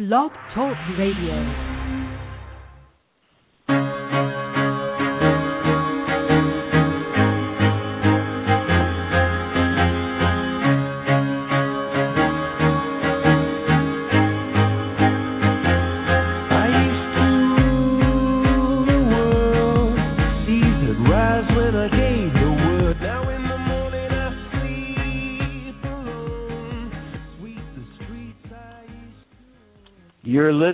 Blog Talk Radio.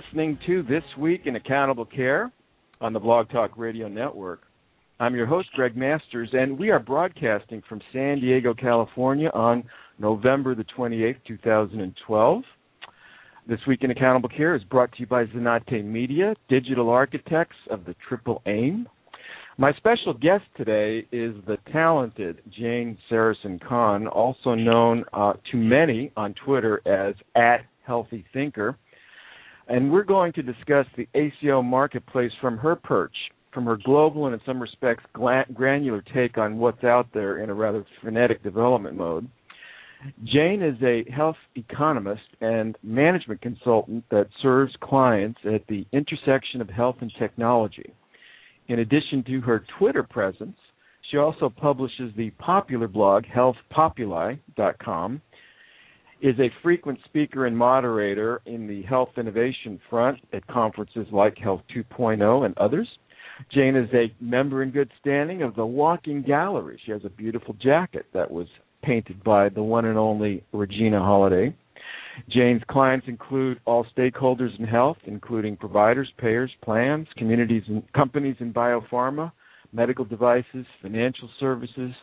Listening to This Week in Accountable Care on the Blog Talk Radio Network. I'm your host, Greg Masters, and we are broadcasting from San Diego, California on November the 28th, 2012. This Week in Accountable Care is brought to you by Zanate Media, digital architects of the Triple Aim. My special guest today is the talented Jane Sarasohn Kahn, also known uh, to many on Twitter as at Healthy Thinker. And we're going to discuss the ACO marketplace from her perch, from her global and in some respects granular take on what's out there in a rather frenetic development mode. Jane is a health economist and management consultant that serves clients at the intersection of health and technology. In addition to her Twitter presence, she also publishes the popular blog healthpopuli.com, is a frequent speaker and moderator in the health innovation front at conferences like Health 2.0 and others. Jane is a member in good standing of the Walking Gallery. She has a beautiful jacket that was painted by the one and only Regina Holliday. Jane's clients include all stakeholders in health, including providers, payers, plans, communities and companies in biopharma, medical devices, financial services,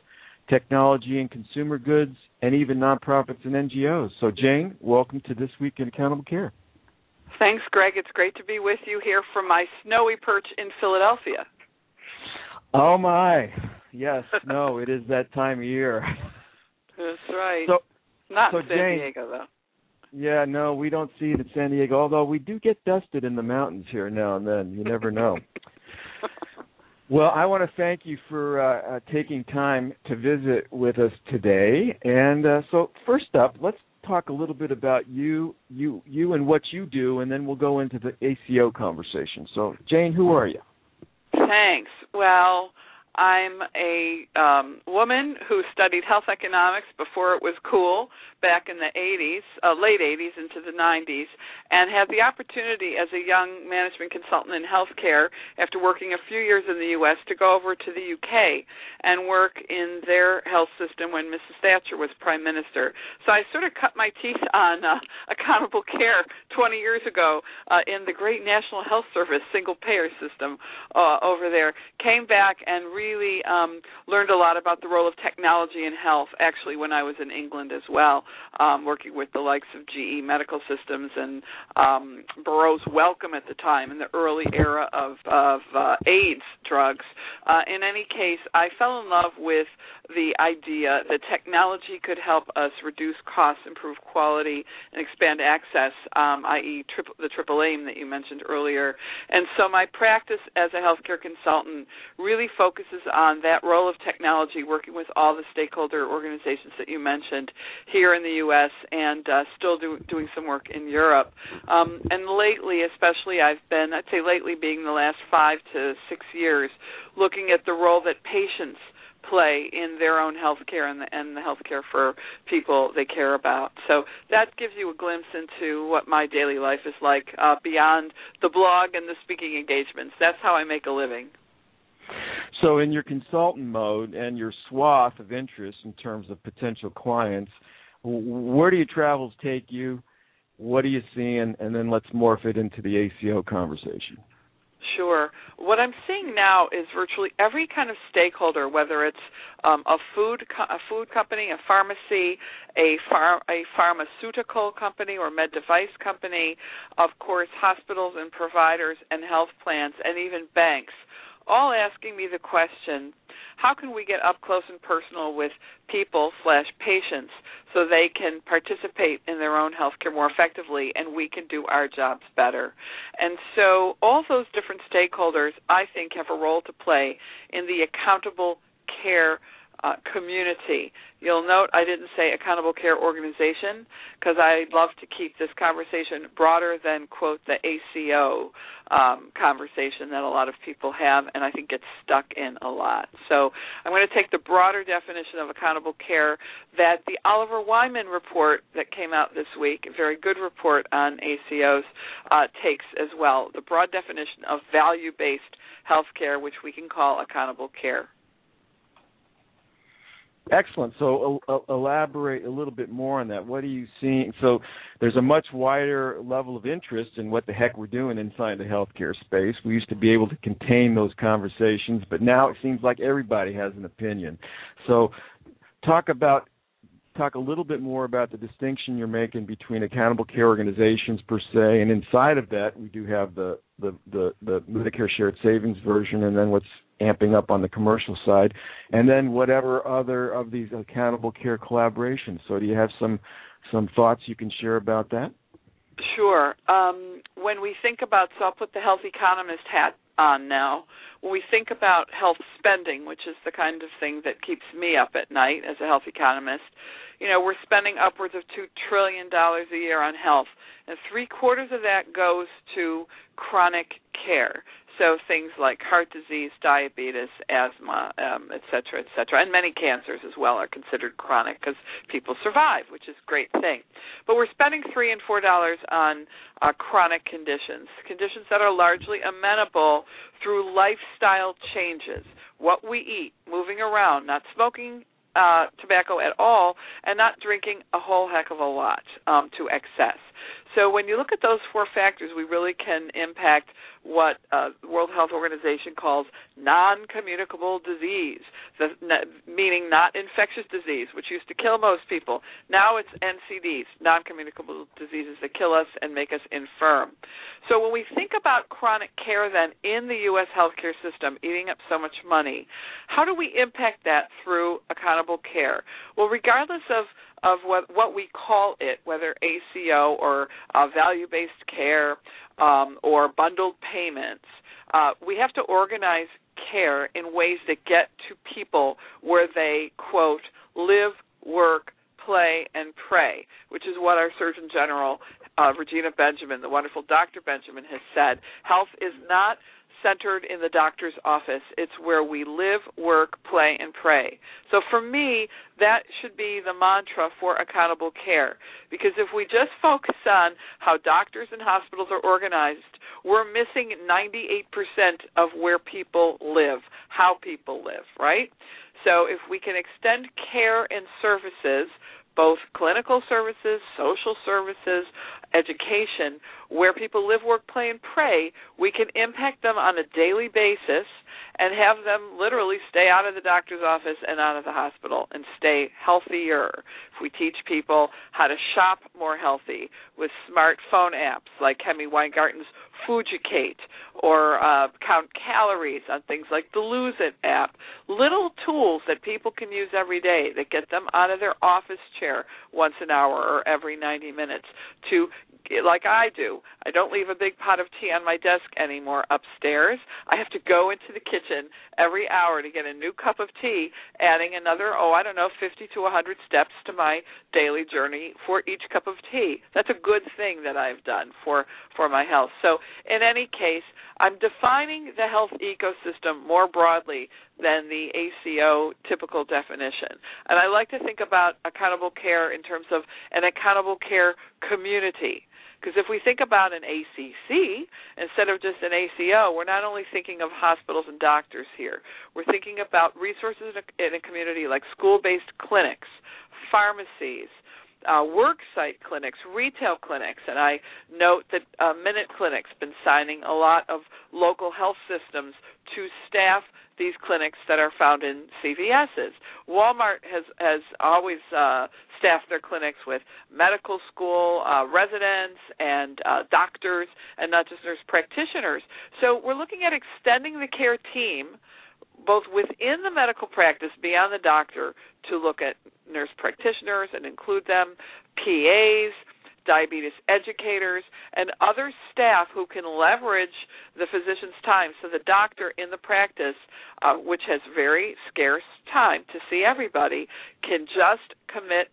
technology and consumer goods, and even nonprofits and NGOs. So, Jane, welcome to This Week in Accountable Care. Thanks, Greg. It's great to be with you here from my snowy perch in Philadelphia. Oh, my. Yes, no, it is that time of year. That's right. So, Not so San Jane- Diego, though. yeah, no, we don't see it in San Diego, although we do get dusted in the mountains here now and then. You never know. Well, I want to thank you for uh, uh, taking time to visit with us today. And uh, so, first up, let's talk a little bit about you, you, you, and what you do, and then we'll go into the ACO conversation. So, Jane, who are you? Thanks. Well, I'm a um, woman who studied health economics before it was cool back in the 80s, uh, late 80s into the 90s, and had the opportunity as a young management consultant in healthcare after working a few years in the U.S. to go over to the UK and work in their health system when Mrs. Thatcher was prime minister. So I sort of cut my teeth on uh, accountable care 20 years ago uh, in the great National Health Service single payer system uh, over there. Came back and really um, learned a lot about the role of technology in health. Actually, when I was in England as well, um, working with the likes of GE Medical Systems and um, Burroughs Wellcome at the time in the early era of of uh, AIDS drugs. Uh, in any case, I fell in love with the idea that technology could help us reduce costs, improve quality, and expand access, um, i.e., triple, the triple aim that you mentioned earlier. And so my practice as a healthcare consultant really focuses on that role of technology, working with all the stakeholder organizations that you mentioned here in the U.S. and uh, still do, doing some work in Europe. Um, and lately, especially, I've been, I'd say lately being the last five to six years, looking at the role that patients play in their own health care and the, and the health care for people they care about. So that gives you a glimpse into what my daily life is like uh, beyond the blog and the speaking engagements. That's how I make a living. So, in your consultant mode and your swath of interest in terms of potential clients, where do your travels take you? What are you seeing? And then let's morph it into the ACO conversation. Sure. What I'm seeing now is virtually every kind of stakeholder, whether it's um, a food co- a food company, a pharmacy, a a pharmaceutical company or med device company, of course, hospitals and providers and health plans, and even banks, all asking me the question: How can we get up close and personal with people slash patients so they can participate in their own healthcare more effectively and we can do our jobs better. And so all those different stakeholders I think have a role to play in the accountable care uh, community. You'll note I didn't say accountable care organization because I love to keep this conversation broader than quote the ACO um, conversation that a lot of people have, and I think gets stuck in a lot. So I'm going to take the broader definition of accountable care that the Oliver Wyman report that came out this week, a very good report on ACOs, uh, takes as well. The broad definition of value-based healthcare, which we can call accountable care. Excellent. So uh, elaborate a little bit more on that. What are you seeing? So there's a much wider level of interest in what the heck we're doing inside the healthcare space. We used to be able to contain those conversations, but now it seems like everybody has an opinion. So talk about talk a little bit more about the distinction you're making between accountable care organizations per se, and inside of that, we do have the the the, the Medicare Shared Savings version, and then what's amping up on the commercial side, and then whatever other of these accountable care collaborations. So, do you have some some thoughts you can share about that? Sure. Um, when we think about, so I'll put the health economist hat on now. When we think about health spending, which is the kind of thing that keeps me up at night as a health economist, you know, we're spending upwards of two trillion dollars a year on health, and three quarters of that goes to chronic care. So things like heart disease, diabetes, asthma, um, et cetera, et cetera, and many cancers as well are considered chronic because people survive, which is a great thing. But we're spending three and four dollars on uh, chronic conditions, conditions that are largely amenable through lifestyle changes. What we eat, moving around, not smoking uh, tobacco at all, and not drinking a whole heck of a lot um, to excess. So when you look at those four factors, we really can impact what uh, the World Health Organization calls non-communicable disease, the, meaning not infectious disease, which used to kill most people. Now it's NCDs, non-communicable diseases that kill us and make us infirm. So when we think about chronic care then in the U.S. healthcare system eating up so much money, how do we impact that through accountable care? Well, regardless of of what what we call it, whether ACO or uh, value-based care um, or bundled payments, uh, we have to organize care in ways that get to people where they quote live, work, play, and pray, which is what our Surgeon General uh, Regina Benjamin, the wonderful Dr. Benjamin, has said. Health is not centered in the doctor's office. It's where we live, work, play, and pray. So for me, that should be the mantra for accountable care. Because if we just focus on how doctors and hospitals are organized, we're missing 98% of where people live, how people live, right? So if we can extend care and services both clinical services, social services, education, where people live, work, play, and pray, we can impact them on a daily basis and have them literally stay out of the doctor's office and out of the hospital and stay healthier. If we teach people how to shop more healthy with smartphone apps like Hemi Weingarten's Fooducate or uh, count calories on things like the Lose It app. Little tools that people can use every day that get them out of their office chair once an hour or every 90 minutes to like I do. I don't leave a big pot of tea on my desk anymore upstairs. I have to go into the kitchen every hour to get a new cup of tea, adding another, oh, I don't know, 50 to a 100 steps to my daily journey for each cup of tea. That's a good thing that I've done for for my health. So, in any case, I'm defining the health ecosystem more broadly than the ACO typical definition. And I like to think about accountable care in terms of an accountable care community. Because if we think about an ACC instead of just an ACO, we're not only thinking of hospitals and doctors here. We're thinking about resources in a, in a community like school-based clinics, pharmacies, uh, work site clinics, retail clinics, and I note that uh, Minute Clinic's been signing a lot of local health systems to staff these clinics that are found in CVS's. Walmart has has always uh, staffed their clinics with medical school uh, residents and uh, doctors, and not just nurse practitioners. So we're looking at extending the care team both within the medical practice beyond the doctor to look at nurse practitioners and include them, PAs, diabetes educators, and other staff who can leverage the physician's time. So the doctor in the practice, uh, which has very scarce time to see everybody, can just commit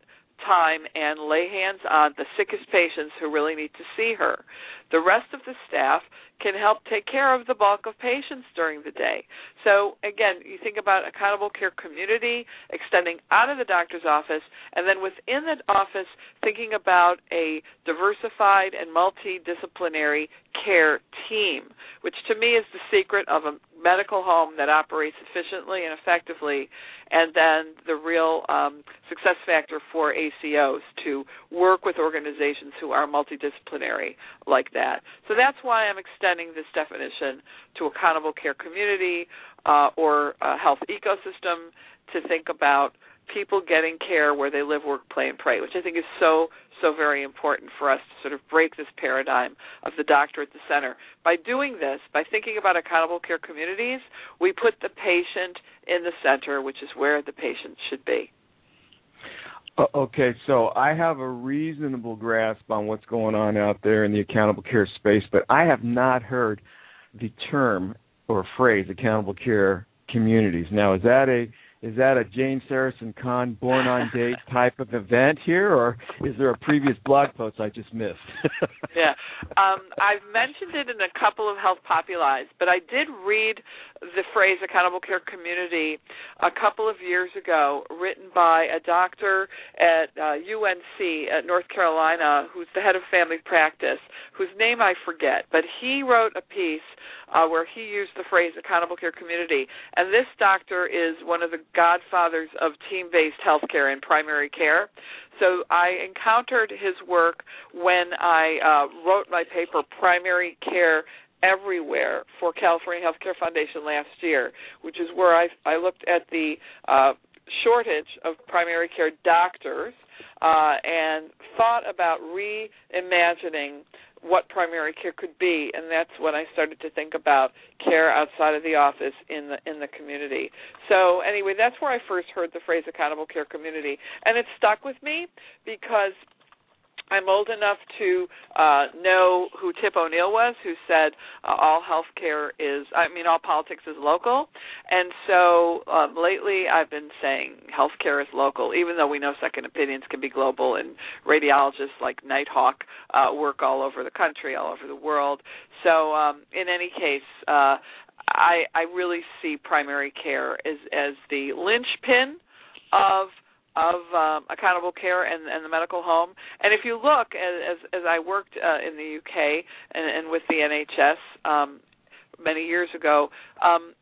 time and lay hands on the sickest patients who really need to see her. The rest of the staff can help take care of the bulk of patients during the day. So again, you think about accountable care community extending out of the doctor's office and then within the office thinking about a diversified and multidisciplinary care team, which to me is the secret of a medical home that operates efficiently and effectively and then the real um, success factor for ACOs to work with organizations who are multidisciplinary like that. So that's why I'm extending this definition to accountable care community uh, or health ecosystem to think about people getting care where they live, work, play, and pray, which I think is so so very important for us to sort of break this paradigm of the doctor at the center. By doing this, by thinking about accountable care communities, we put the patient in the center, which is where the patient should be. Uh, okay, so I have a reasonable grasp on what's going on out there in the accountable care space, but I have not heard the term or phrase accountable care communities. Now, is that a is that a Jane Sarasohn Kahn born on date type of event here, or is there a previous blog post I just missed? yeah, um, I've mentioned it in a couple of Health Populized, but I did read the phrase accountable care community a couple of years ago, written by a doctor at uh, UNC at North Carolina, who's the head of family practice, whose name I forget, but he wrote a piece uh, where he used the phrase accountable care community. And this doctor is one of the godfathers of team based healthcare and primary care. So I encountered his work when I uh, wrote my paper, Primary Care Everywhere, for California Healthcare Foundation last year, which is where I, I looked at the uh, shortage of primary care doctors uh, and thought about reimagining what primary care could be and that's when I started to think about care outside of the office in the in the community. So anyway, that's where I first heard the phrase accountable care community and it stuck with me because I'm old enough to uh, know who Tip O'Neill was, who said uh, all healthcare is, I mean, all politics is local. And so um, lately I've been saying healthcare is local, even though we know second opinions can be global and radiologists like Nighthawk uh, work all over the country, all over the world. So um, in any case, uh, I, I really see primary care as, as the linchpin of of um, accountable care and, and the medical home. And if you look, as as I worked uh, in the UK and, and with the NHS um, many years ago, um,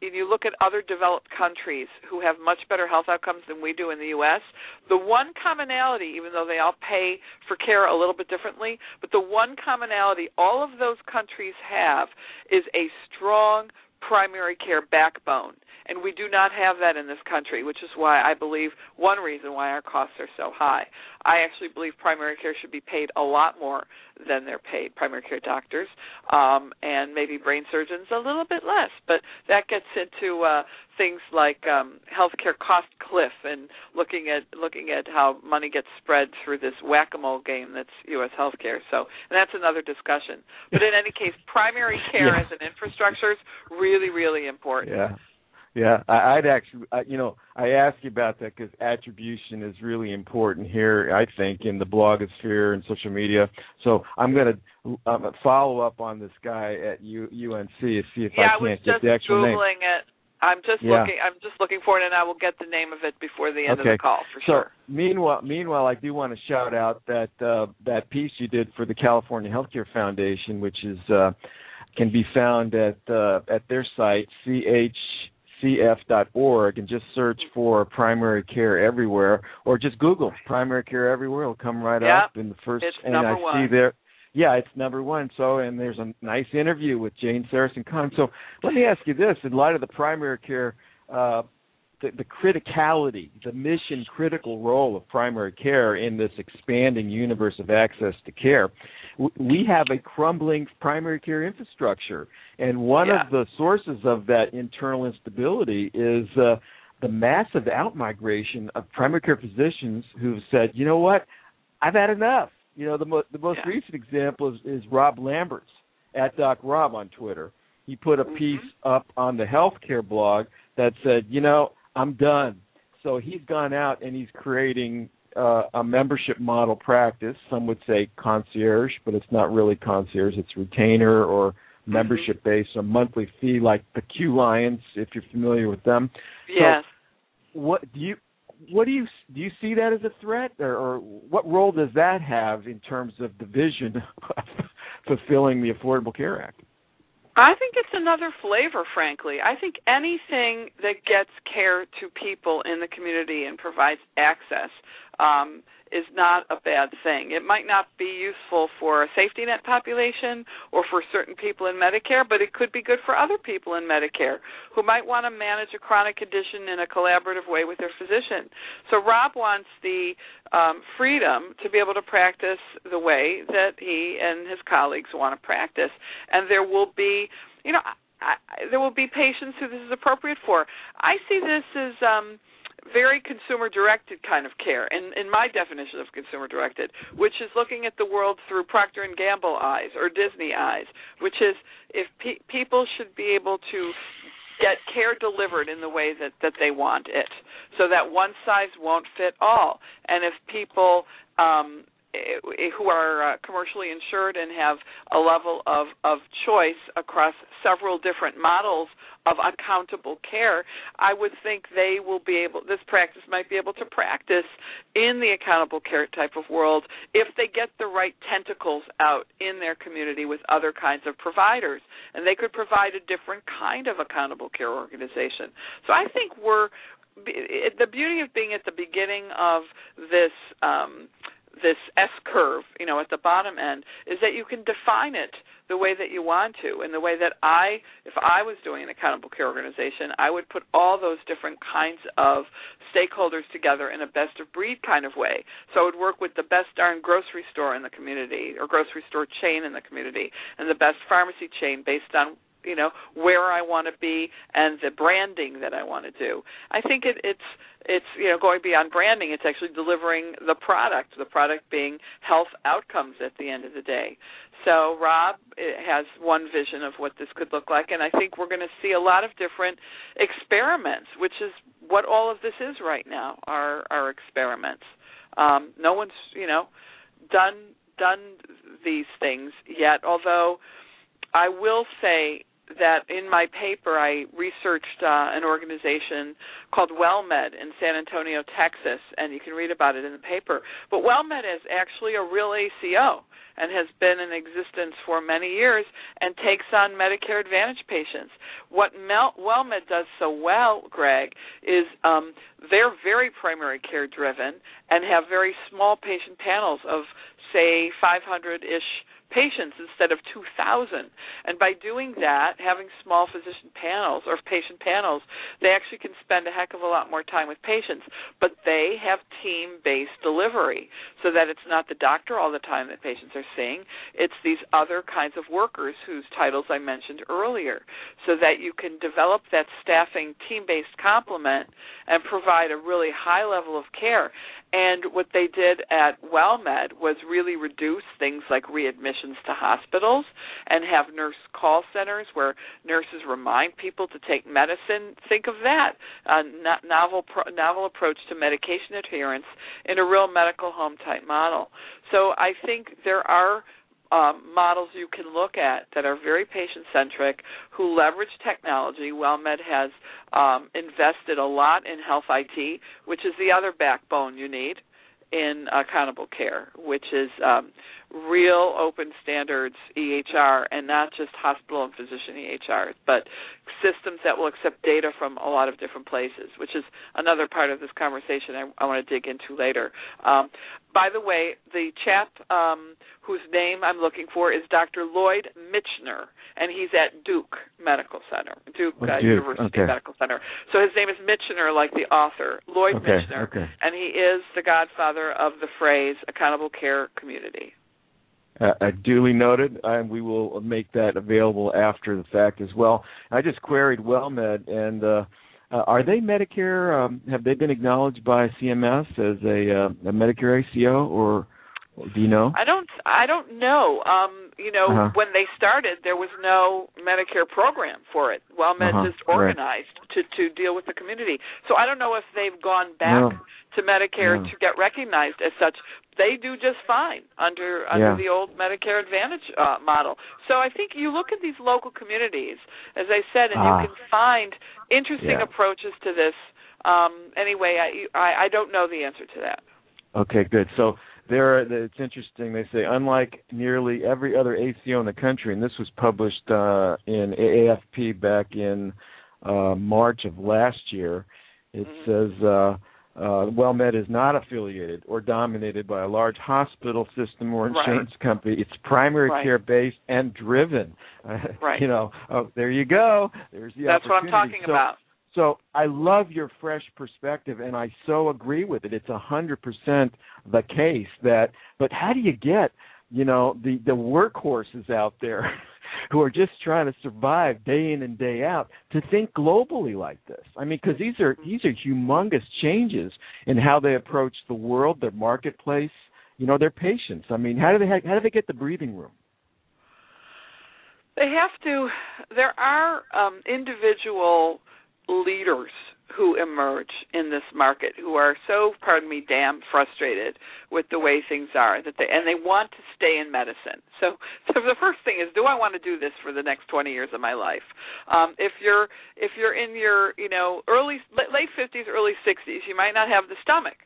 if you look at other developed countries who have much better health outcomes than we do in the US, the one commonality, even though they all pay for care a little bit differently, but the one commonality all of those countries have is a strong primary care backbone and we do not have that in this country, which is why I believe one reason why our costs are so high. I actually believe primary care should be paid a lot more than they're paid, primary care doctors, um, and maybe brain surgeons a little bit less. But that gets into uh, things like um, healthcare cost cliff and looking at looking at how money gets spread through this whack-a-mole game that's U.S. healthcare. So, and that's another discussion. But in any case, primary care yeah. as an infrastructure is really, really important. Yeah. Yeah, I, I'd actually, I, you know, I ask you about that because attribution is really important here. I think in the blogosphere and social media. So I'm going to um, follow up on this guy at U, UNC and see if yeah, I can't I get the actual Googling name. it. I'm just yeah. looking. I'm just looking for it, and I will get the name of it before the end okay. of the call for so, sure. Meanwhile, meanwhile, I do want to shout out that uh, that piece you did for the California Healthcare Foundation, which is uh, can be found at uh, at their site ch cf.org and just search for primary care everywhere or just google primary care everywhere it'll come right yep. up in the first it's and number i one. see there yeah it's number one so and there's a nice interview with jane sarasohn kahn so let me ask you this in light of the primary care uh, the, the criticality, the mission critical role of primary care in this expanding universe of access to care. We have a crumbling primary care infrastructure, and one yeah. of the sources of that internal instability is uh, the massive outmigration of primary care physicians who've said, you know what, I've had enough. You know, the mo- the most Yeah. recent example is, is Rob Lamberts at Doc Rob on Twitter. He put a Mhm. piece up on the healthcare blog that said, you know, I'm done. So he's gone out and he's creating uh, a membership model practice. Some would say concierge, but it's not really concierge. It's retainer or membership based, a monthly fee like the Qliance, if you're familiar with them. Yes. What do you what do you do you see that as a threat or, or what role does that have in terms of the vision of fulfilling the Affordable Care Act? I think it's another flavor, frankly. I think anything that gets care to people in the community and provides access um, is not a bad thing. It might not be useful for a safety net population or for certain people in Medicare, but it could be good for other people in Medicare who might want to manage a chronic condition in a collaborative way with their physician. So Rob wants the um, freedom to be able to practice the way that he and his colleagues want to practice, and there will be, you know. I, I, there will be patients who this is appropriate for. I see this as um, very consumer directed kind of care in in my definition of consumer directed which is looking at the world through procter and gamble eyes or disney eyes which is if pe- people should be able to get care delivered in the way that that they want it so that one size won't fit all. And if people um who are uh, commercially insured and have a level of of choice across several different models of accountable care, I would think they will be able this practice might be able to practice in the accountable care type of world if they get the right tentacles out in their community with other kinds of providers and they could provide a different kind of accountable care organization. So I think we're the beauty of being at the beginning of this um this S curve, you know, at the bottom end, is that you can define it the way that you want to, and the way that I, if I was doing an accountable care organization, I would put all those different kinds of stakeholders together in a best of breed kind of way. So I would work with the best darn grocery store in the community, or grocery store chain in the community, and the best pharmacy chain based on you know where I want to be and the branding that I want to do. I think it, it's it's you know going beyond branding. It's actually delivering the product. The product being health outcomes at the end of the day. So Rob has one vision of what this could look like, and I think we're going to see a lot of different experiments, which is what all of this is right now. Are are experiments. Um, no one's you know done done these things yet, although. I will say that in my paper I researched uh, an organization called WellMed in San Antonio, Texas, and you can read about it in the paper. But WellMed is actually a real ACO and has been in existence for many years and takes on Medicare Advantage patients. What Mel- WellMed does so well, Greg, is um, they're very primary care driven and have very small patient panels of say 500-ish patients instead of 2,000. And by doing that, having small physician panels or patient panels, they actually can spend a heck of a lot more time with patients. But they have team based delivery so that it's not the doctor all the time that patients are seeing, it's these other kinds of workers whose titles I mentioned earlier, so that you can develop that staffing team based complement and provide a really high level of care. And what they did at WellMed was really reduce things like readmissions to hospitals and have nurse call centers where nurses remind people to take medicine. Think of that a novel novel approach to medication adherence in a real medical home type model. So I think there are um, models you can look at that are very patient centric, who leverage technology. WellMed has um, invested a lot in health IT, which is the other backbone you need in accountable care, which is um, real open standards EHR and not just hospital and physician EHR, but systems that will accept data from a lot of different places, which is another part of this conversation I, I want to dig into later. Um, by the way, the chap um, whose name I'm looking for is Dr. Lloyd Michener, and he's at Duke Medical Center, Duke, Oh, uh, Duke, University okay. Medical Center. So his name is Michener, like the author, Lloyd Okay, Michener, okay. and he is the godfather of the phrase accountable care community. Uh, uh, duly noted, and we will make that available after the fact as well. I just queried WellMed, and uh, uh, are they Medicare? Um, have they been acknowledged by CMS as a, uh, a Medicare ACO, or Do you know? I don't. I don't know. Um, you know, Uh-huh. when they started, there was no Medicare program for it. WellMed Uh-huh, just right. organized to to deal with the community. So I don't know if they've gone back No. To Medicare No. to get recognized as such. They do just fine under under Yeah. the old Medicare Advantage uh, model. So I think you look at these local communities, as I said, and Ah. you can find interesting Yeah. approaches to this. Um, anyway, I, I I don't know the answer to that. Okay, good. So there, it's interesting. They say unlike nearly every other ACO in the country, and this was published uh, in AAFP back in uh, March of last year. It Mhm. says uh, uh, WellMed is not affiliated or dominated by a large hospital system or Right. insurance company. It's primary Right. care based and driven. Right. you know, oh, there you go. There's the That's what I'm talking So- about. so I love your fresh perspective, and I so agree with it. It's a hundred percent the case that. But how do you get, you know, the the workhorses out there who are just trying to survive day in and day out to think globally like this? I mean, because these are these are humongous changes in how they approach the world, their marketplace, you know, their patients. I mean, how do they how do they get the breathing room? They have to. There are um, individual leaders who emerge in this market who are so, pardon me, damn frustrated with the way things are that they and they want to stay in medicine. So, so the first thing is, do I want to do this for the next 20 years of my life? Um, if you're if you're in your you know early late 50s, early 60s, you might not have the stomach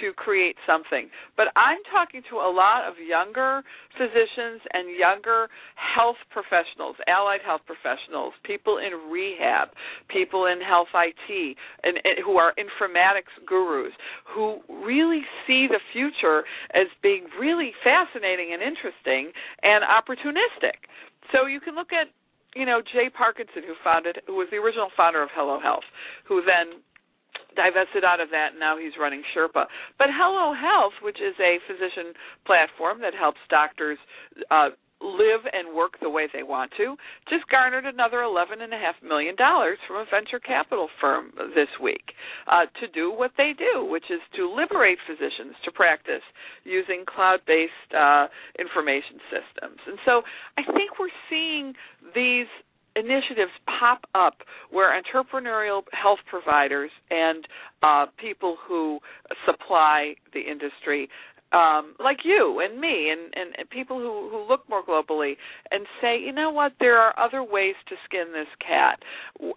to create something. But I'm talking to a lot of younger physicians and younger health professionals, allied health professionals, people in rehab, people in health IT, and, and who are informatics gurus, who really see the future as being really fascinating and interesting and opportunistic. So you can look at you know Jay Parkinson, who founded, who was the original founder of Hello Health, who then divested out of that and now he's running Sherpaa. But Hello Health, which is a physician platform that helps doctors uh live and work the way they want to, just garnered another eleven and a half million dollars from a venture capital firm this week uh, to do what they do, which is to liberate physicians to practice using cloud-based uh, information systems. And so I think we're seeing these initiatives pop up where entrepreneurial health providers and uh, people who supply the industry um, like you and me and, and, and people who, who look more globally and say, you know what, there are other ways to skin this cat.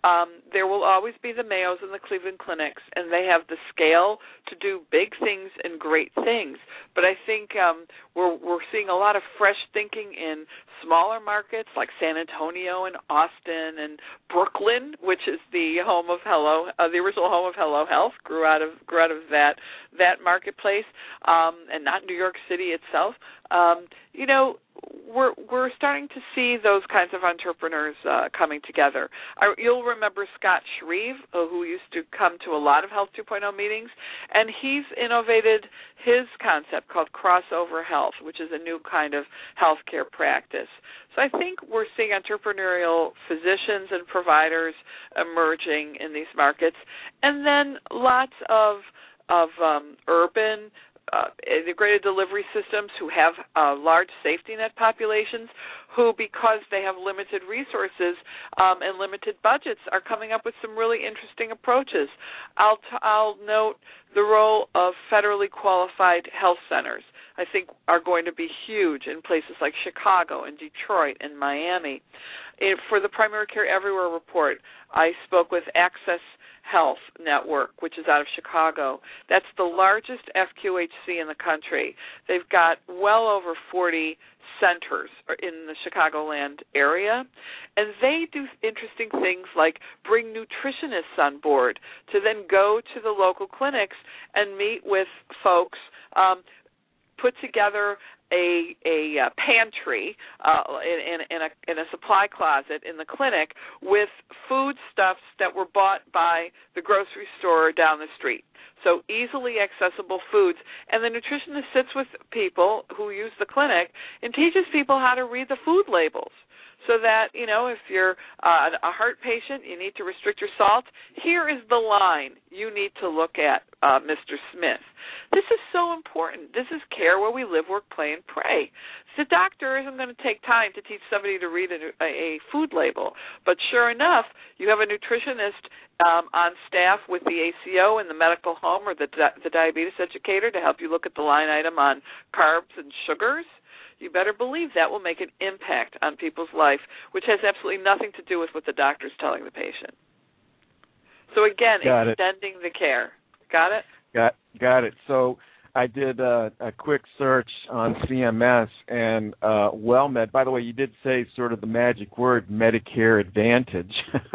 Um, there will always be the Mayos and the Cleveland Clinics, and they have the scale to do big things and great things. But I think um, we're we're seeing a lot of fresh thinking in smaller markets like San Antonio and Austin and Brooklyn, which is the home of Hello, uh, the original home of Hello Health, grew out of grew out of that that marketplace, um, and not New York City itself. Um, you know, we're we're starting to see those kinds of entrepreneurs uh, coming together. I, you'll remember Scott Shreve, uh, who used to come to a lot of Health 2.0 meetings, and he's innovated his concept called crossover health, which is a new kind of healthcare practice. So I think we're seeing entrepreneurial physicians and providers emerging in these markets, and then lots of of um, urban uh, integrated delivery systems who have uh, large safety net populations who, because they have limited resources um, and limited budgets, are coming up with some really interesting approaches. I'll, t- I'll note the role of federally qualified health centers. I think are going to be huge in places like Chicago and Detroit and Miami. And for the Primary Care Everywhere report, I spoke with Access Health Network, which is out of Chicago. That's the largest FQHC in the country. They've got well over 40 centers in the Chicagoland area, and they do interesting things like bring nutritionists on board to then go to the local clinics and meet with folks. Um, put together a a uh, pantry uh, in, in, in a in a supply closet in the clinic with foodstuffs that were bought by the grocery store down the street. So easily accessible foods, and the nutritionist sits with people who use the clinic and teaches people how to read the food labels. So that you know if you're uh, a heart patient, you need to restrict your salt. Here is the line you need to look at, uh, Mr. Smith. This is so important. This is care where we live, work, play, and pray. The doctor isn't going to take time to teach somebody to read a, a food label, but sure enough, you have a nutritionist um, on staff with the ACO in the medical home or the the diabetes educator to help you look at the line item on carbs and sugars you better believe that will make an impact on people's life, which has absolutely nothing to do with what the doctor's telling the patient. So again, Got extending it. the care. Got it? Got got it. So I did a, a quick search on CMS and uh, WellMed. By the way, you did say sort of the magic word, Medicare Advantage,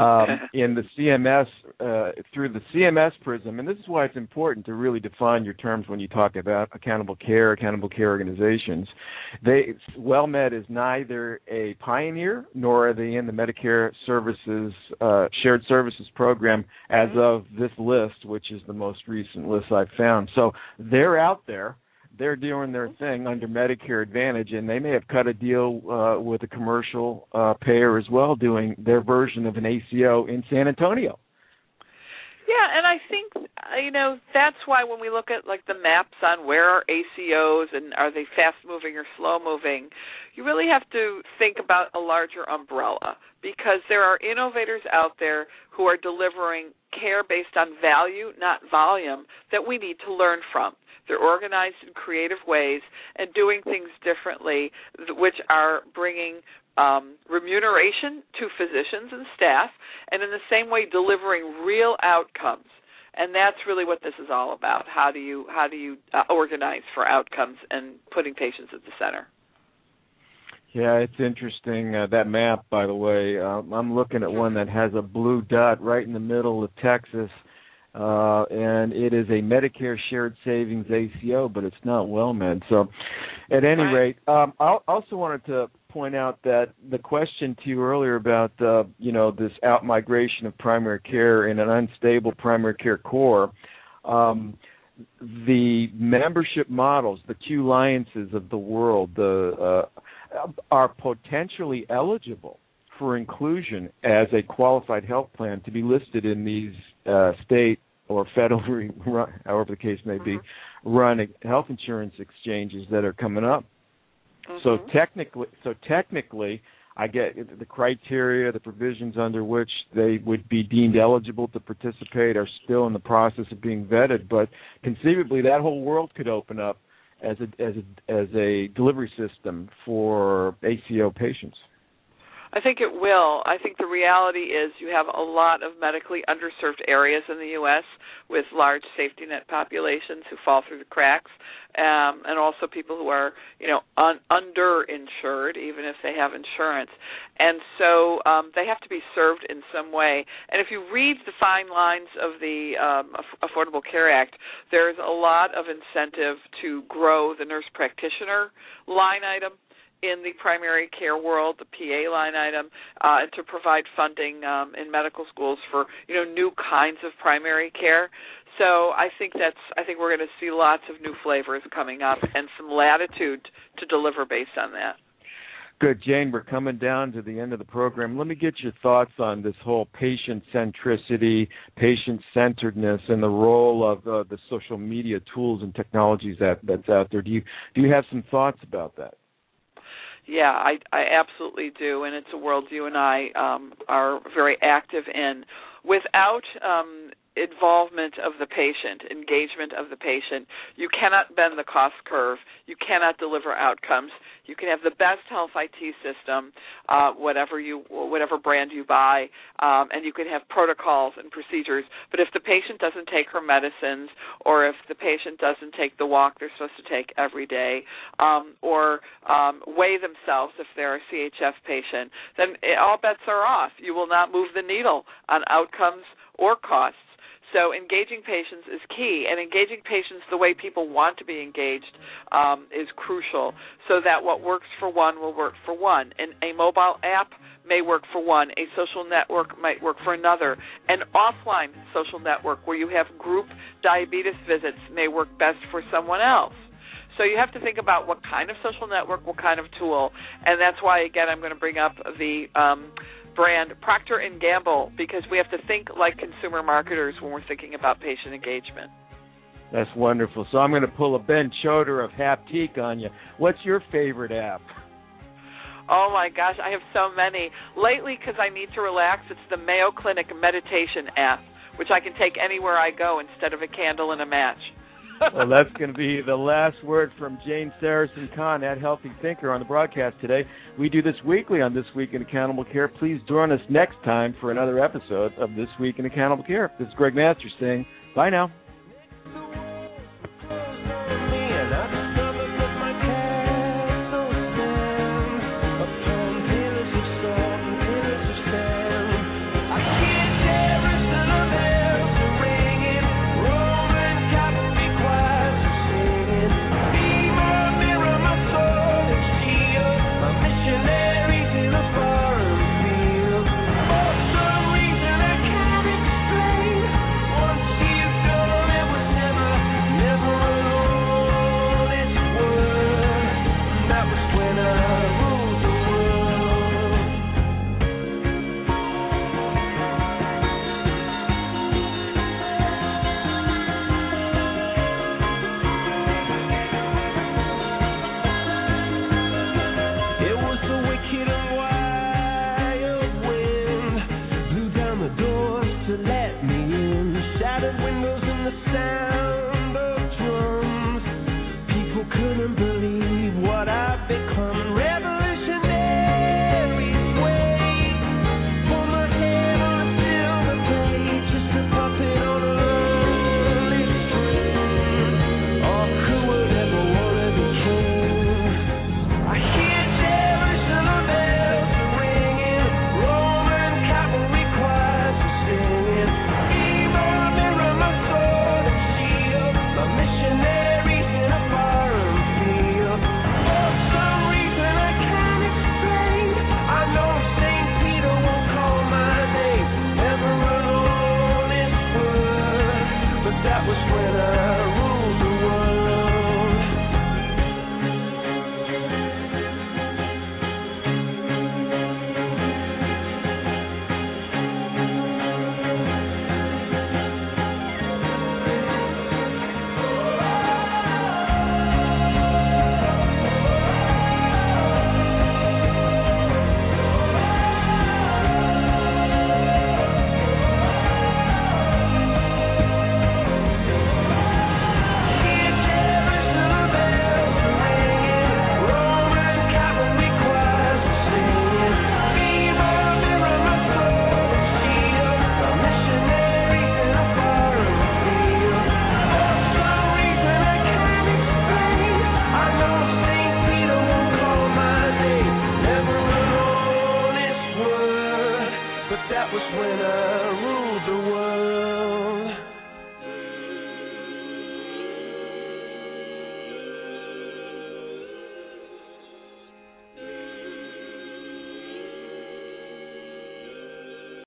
um, in the CMS uh, through the CMS prism. And this is why it's important to really define your terms when you talk about accountable care, accountable care organizations. They WellMed is neither a pioneer nor are they in the Medicare Services uh, Shared Services Program as mm-hmm. of this list, which is the most recent list I've found. So they're out there. They're doing their thing under Medicare Advantage, and they may have cut a deal uh, with a commercial uh, payer as well, doing their version of an ACO in San Antonio. Yeah, and I think uh, you know that's why when we look at like the maps on where are ACOs and are they fast moving or slow moving, you really have to think about a larger umbrella because there are innovators out there who are delivering care based on value, not volume, that we need to learn from. They're organized in creative ways and doing things differently, which are bringing um, remuneration to physicians and staff, and in the same way, delivering real outcomes. And that's really what this is all about. How do you how do you uh, organize for outcomes and putting patients at the center? Yeah, it's interesting. Uh, that map, by the way, uh, I'm looking at one that has a blue dot right in the middle of Texas, uh, and it is a Medicare Shared Savings ACO, but it's not WellMed. So, at any right. rate, um, I also wanted to point out that the question to you earlier about uh, you know this out migration of primary care in an unstable primary care core. Um, the membership models, the Qliances of the world, the uh, are potentially eligible for inclusion as a qualified health plan to be listed in these uh, state or federally, however the case may be, mm-hmm. run health insurance exchanges that are coming up. Mm-hmm. So technically, so technically, I get the criteria, the provisions under which they would be deemed eligible to participate are still in the process of being vetted. But conceivably, that whole world could open up as a as a as a delivery system for ACO patients. I think it will. I think the reality is you have a lot of medically underserved areas in the U.S. with large safety net populations who fall through the cracks, um, and also people who are, you know, un- underinsured even if they have insurance, and so um, they have to be served in some way. And if you read the fine lines of the um, Affordable Care Act, there's a lot of incentive to grow the nurse practitioner line item in the primary care world, the PA line item, uh, and to provide funding um, in medical schools for you know new kinds of primary care. So I think that's I think we're going to see lots of new flavors coming up and some latitude to deliver based on that. Good, Jane. We're coming down to the end of the program. Let me get your thoughts on this whole patient centricity, patient centeredness, and the role of uh, the social media tools and technologies that that's out there. Do you do you have some thoughts about that? Yeah, I I absolutely do, and it's a world you and I um, are very active in. Without um, involvement of the patient, engagement of the patient. You cannot bend the cost curve. You cannot deliver outcomes. You can have the best health IT system, uh, whatever you whatever brand you buy, um, and you can have protocols and procedures. But if the patient doesn't take her medicines, or if the patient doesn't take the walk they're supposed to take every day, um, or um, weigh themselves if they're a CHF patient, then it, all bets are off. You will not move the needle on outcomes or costs. So engaging patients is key, and engaging patients the way people want to be engaged um, is crucial. So that what works for one will work for one. And a mobile app may work for one. A social network might work for another. An offline social network where you have group diabetes visits may work best for someone else. So you have to think about what kind of social network, what kind of tool, and that's why again I'm going to bring up the um, brand Procter and Gamble because we have to think like consumer marketers when we're thinking about patient engagement. That's wonderful. So I'm going to pull a Ben Choder of Haptique on you. What's your favorite app? Oh my gosh, I have so many. Lately, because I need to relax, it's the Mayo Clinic meditation app, which I can take anywhere I go instead of a candle and a match. Well, that's going to be the last word from Jane Sarasohn Kahn at Healthy Thinker on the broadcast today. We do this weekly on This Week in Accountable Care. Please join us next time for another episode of This Week in Accountable Care. This is Greg Masters saying bye now.